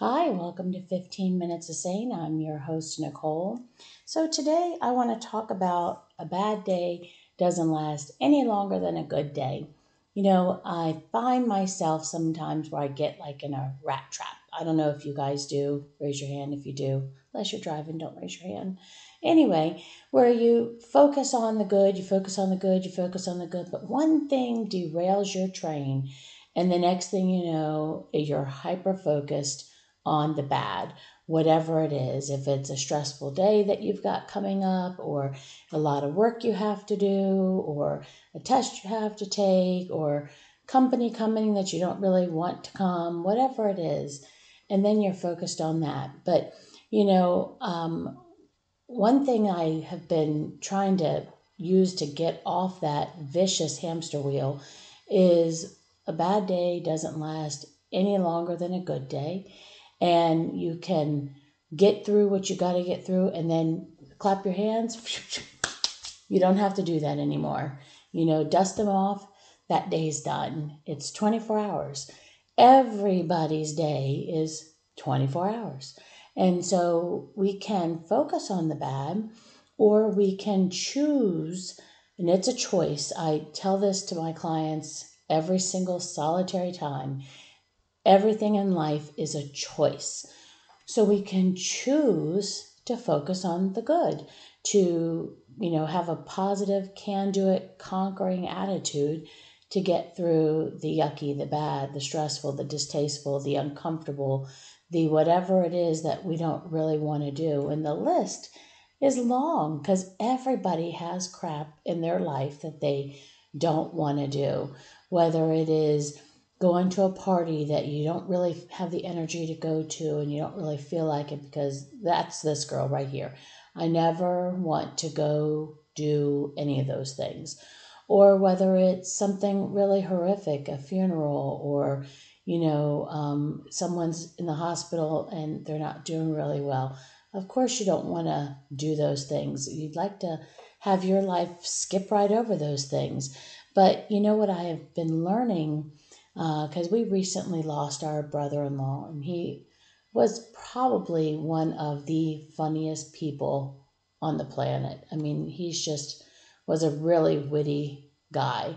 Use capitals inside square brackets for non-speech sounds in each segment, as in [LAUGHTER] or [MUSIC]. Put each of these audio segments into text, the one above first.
Hi, welcome to 15 Minutes of Sane. I'm your host, Nicole. So, today I want to talk about a bad day doesn't last any longer than a good day. You know, I find myself sometimes where I get like in a rat trap. I don't know if you guys do. Raise your hand if you do. Unless you're driving, don't raise your hand. Anyway, where you focus on the good, you focus on the good, you focus on the good, but one thing derails your train, and the next thing you know, you're hyper focused on the bad, whatever it is. If it's a stressful day that you've got coming up, or a lot of work you have to do, or a test you have to take, or company coming that you don't really want to come, whatever it is. And then you're focused on that. But, you know, um, one thing I have been trying to use to get off that vicious hamster wheel is a bad day doesn't last any longer than a good day and you can get through what you got to get through and then clap your hands. You don't have to do that anymore. You know, dust them off. That day's done. It's 24 hours. Everybody's day is 24 hours. And so we can focus on the bad or we can choose, and it's a choice. I tell this to my clients every single solitary time Everything in life is a choice. So we can choose to focus on the good, to, you know, have a positive, can do it, conquering attitude to get through the yucky, the bad, the stressful, the distasteful, the uncomfortable, the whatever it is that we don't really want to do. And the list is long because everybody has crap in their life that they don't want to do, whether it is going to a party that you don't really have the energy to go to and you don't really feel like it because that's this girl right here. I never want to go do any of those things. Or whether it's something really horrific, a funeral, or, you know, um, someone's in the hospital and they're not doing really well. Of course, you don't want to do those things. You'd like to have your life skip right over those things. But you know what I have been learning because uh, we recently lost our brother in law, and he was probably one of the funniest people on the planet. I mean, he's just was a really witty guy.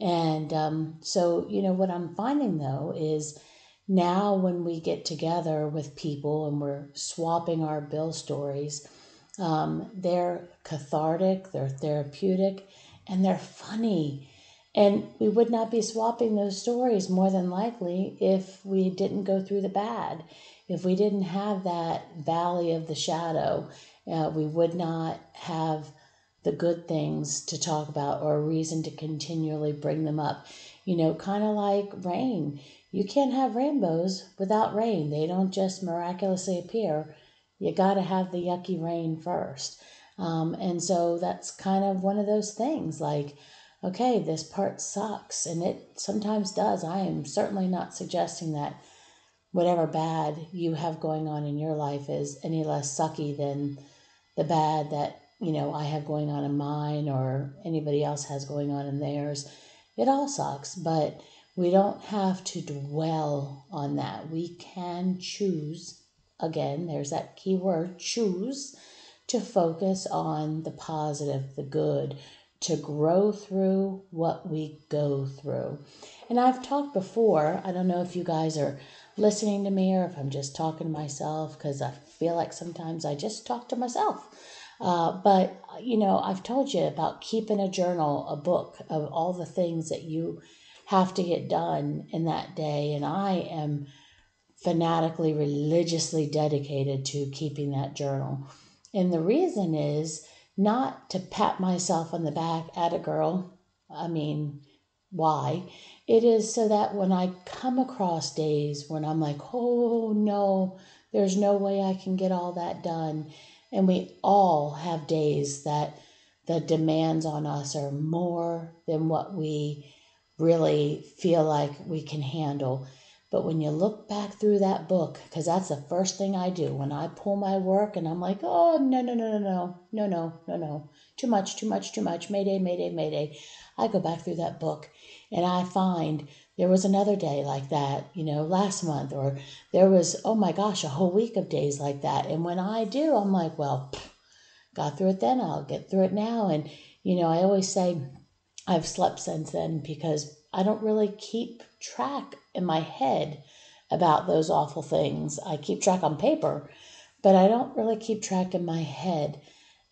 And um, so, you know, what I'm finding though is now when we get together with people and we're swapping our bill stories, um, they're cathartic, they're therapeutic, and they're funny. And we would not be swapping those stories more than likely if we didn't go through the bad. If we didn't have that valley of the shadow, uh, we would not have the good things to talk about or a reason to continually bring them up. You know, kind of like rain. You can't have rainbows without rain, they don't just miraculously appear. You got to have the yucky rain first. Um, and so that's kind of one of those things like, okay, this part sucks. And it sometimes does. I am certainly not suggesting that whatever bad you have going on in your life is any less sucky than the bad that, you know, I have going on in mine or anybody else has going on in theirs. It all sucks, but we don't have to dwell on that. We can choose, again, there's that key word, choose, to focus on the positive, the good, to grow through what we go through. And I've talked before, I don't know if you guys are listening to me or if I'm just talking to myself because I feel like sometimes I just talk to myself. Uh, but, you know, I've told you about keeping a journal, a book of all the things that you have to get done in that day. And I am fanatically, religiously dedicated to keeping that journal. And the reason is not to pat myself on the back at a girl. I mean, why? It is so that when I come across days when I'm like, oh no, there's no way I can get all that done. And we all have days that the demands on us are more than what we really feel like we can handle. But when you look back through that book, because that's the first thing I do when I pull my work and I'm like, oh, no, no, no, no, no, no, no, no, no, too much, too much, too much, mayday, mayday, mayday. I go back through that book and I find there was another day like that, you know, last month, or there was, oh my gosh, a whole week of days like that. And when I do, I'm like, well, got through it then, I'll get through it now. And, you know, I always say I've slept since then because I don't really keep track in my head about those awful things. I keep track on paper, but I don't really keep track in my head.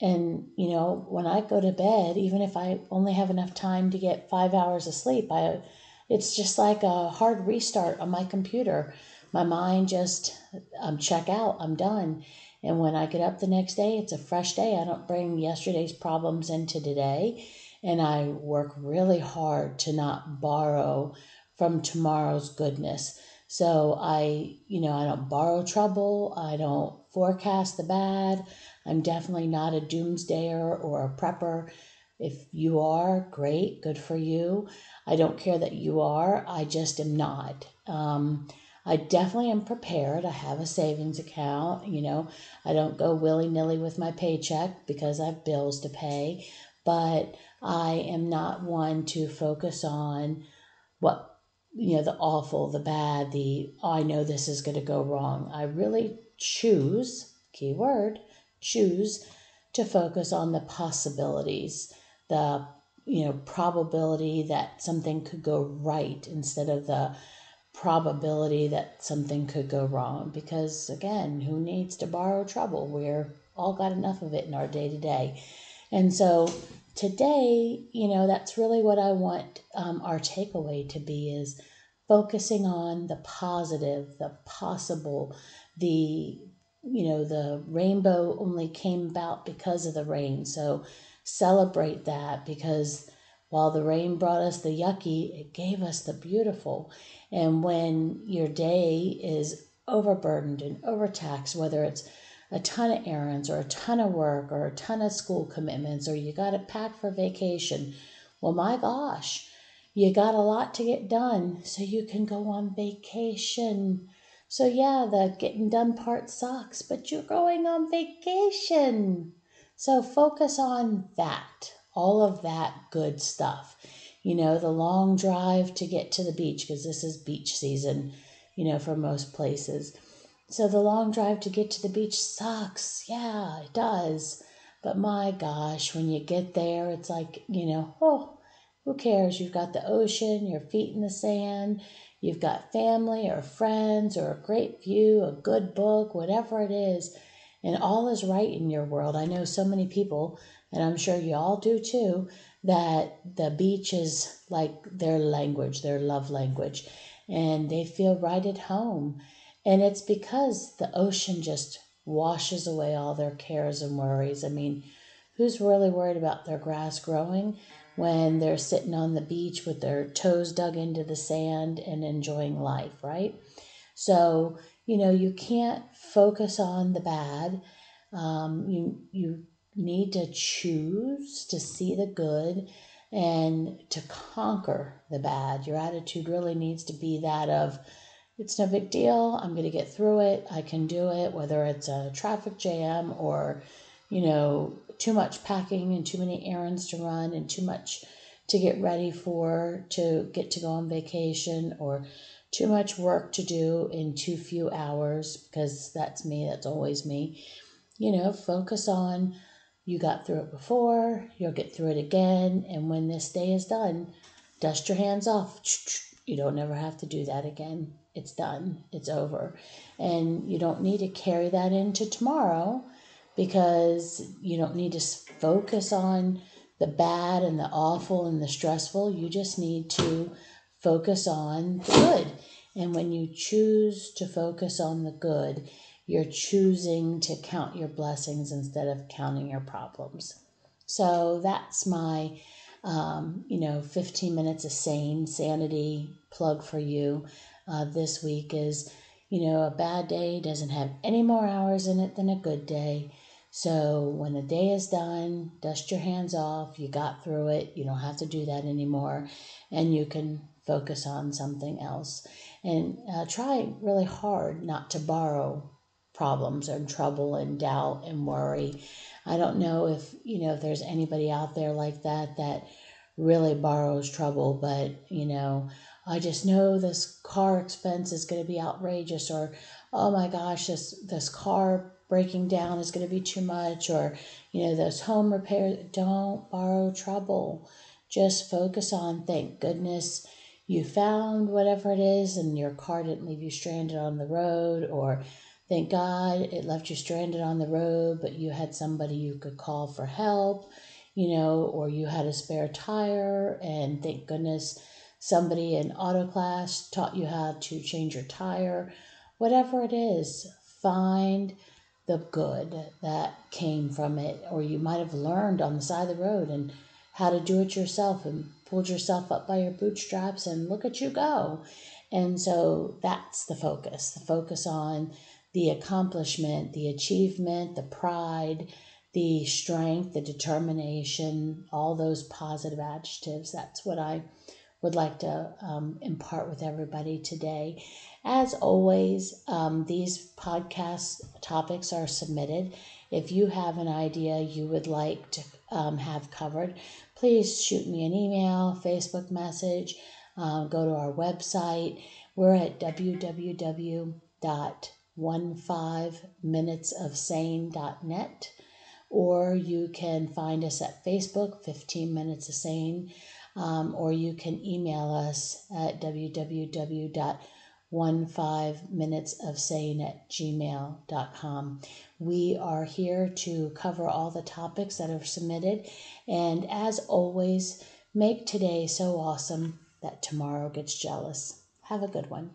And, you know, when I go to bed, even if I only have enough time to get five hours of sleep, I, it's just like a hard restart on my computer. My mind just, I'm check out, I'm done. And when I get up the next day, it's a fresh day. I don't bring yesterday's problems into today. And I work really hard to not borrow from tomorrow's goodness. So I, you know, I don't borrow trouble. I don't forecast the bad. I'm definitely not a doomsdayer or a prepper. If you are, great, good for you. I don't care that you are, I just am not. Um, I definitely am prepared. I have a savings account. You know, I don't go willy nilly with my paycheck because I have bills to pay, but I am not one to focus on what you know, the awful, the bad, the oh, I know this is going to go wrong. I really choose, key word, choose to focus on the possibilities, the you know, probability that something could go right instead of the probability that something could go wrong. Because again, who needs to borrow trouble? We're all got enough of it in our day to day. And so today, you know, that's really what I want um, our takeaway to be is focusing on the positive, the possible, the you know, the rainbow only came about because of the rain. So celebrate that because while the rain brought us the yucky, it gave us the beautiful. And when your day is overburdened and overtaxed, whether it's a ton of errands or a ton of work or a ton of school commitments or you got to pack for vacation. Well, my gosh, you got a lot to get done so you can go on vacation. So, yeah, the getting done part sucks, but you're going on vacation. So, focus on that, all of that good stuff. You know, the long drive to get to the beach, because this is beach season, you know, for most places so the long drive to get to the beach sucks. Yeah, it does. But my gosh, when you get there, it's like, you know, oh, who cares? You've got the ocean, your feet in the sand, you've got family or friends or a great view, a good book, whatever it is, and all is right in your world. I know so many people, and I'm sure you all do too, that the beach is like their language, their love language, and they feel right at home. And it's because the ocean just washes away all their cares and worries. I mean, who's really worried about their grass growing when they're sitting on the beach with their toes dug into the sand and enjoying life, right? So, you know, you can't focus on the bad. Um, you, you need to choose to see the good and to conquer the bad. Your attitude really needs to be that of, it's no big deal. I'm going to get through it. I can do it, whether it's a traffic jam or, you know, too much packing and too many errands to run and too much to get ready for to get to go on vacation or too much work to do in too few hours because that's me, that's always me. You know, focus on you got through it before, you'll get through it again, and when this day is done, dust your hands off. [TSK] You don't ever have to do that again it's done, it's over. And you don't need to carry that into tomorrow because you don't need to focus on the bad and the awful and the stressful. You just need to focus on the good. And when you choose to focus on the good, you're choosing to count your blessings instead of counting your problems. So that's my, um, you know, 15 minutes of sane sanity plug for you uh, this week is you know, a bad day doesn't have any more hours in it than a good day. So when the day is done, dust your hands off. You got through it. You don't have to do that anymore. And you can focus on something else. And uh, try really hard not to borrow problems and trouble and doubt and worry. I don't know if, you know, if there's anybody out there like that that really borrows trouble, but, you know, I just know this car expense is going to be outrageous, or oh my gosh, this this car breaking down is going to be too much, or you know, those home repairs. Don't borrow trouble. Just focus on thank goodness you found whatever it is, and your car didn't leave you stranded on the road, or thank God it left you stranded on the road, but you had somebody you could call for help, you know, or you had a spare tire, and thank goodness somebody in auto class taught you how to change your tire. Whatever it is, find the good that came from it, or you might have learned on the side of the road and how to do it yourself and pulled yourself up by your bootstraps and look at you go. And so that's the focus the focus on the accomplishment, the achievement, the pride, the strength, the determination, all those positive adjectives. That's what I would like to um, impart with everybody today. As always, um, these podcast topics are submitted. If you have an idea you would like to um, have covered, please shoot me an email, Facebook message, um, go to our website. We're at www.15minutesofsane.net or you can find us at Facebook, 15 Minutes of Sane, um, or you can email us at www.15minutesofsane at gmail.com. We are here to cover all the topics that are submitted, and as always, make today so awesome that tomorrow gets jealous. Have a good one.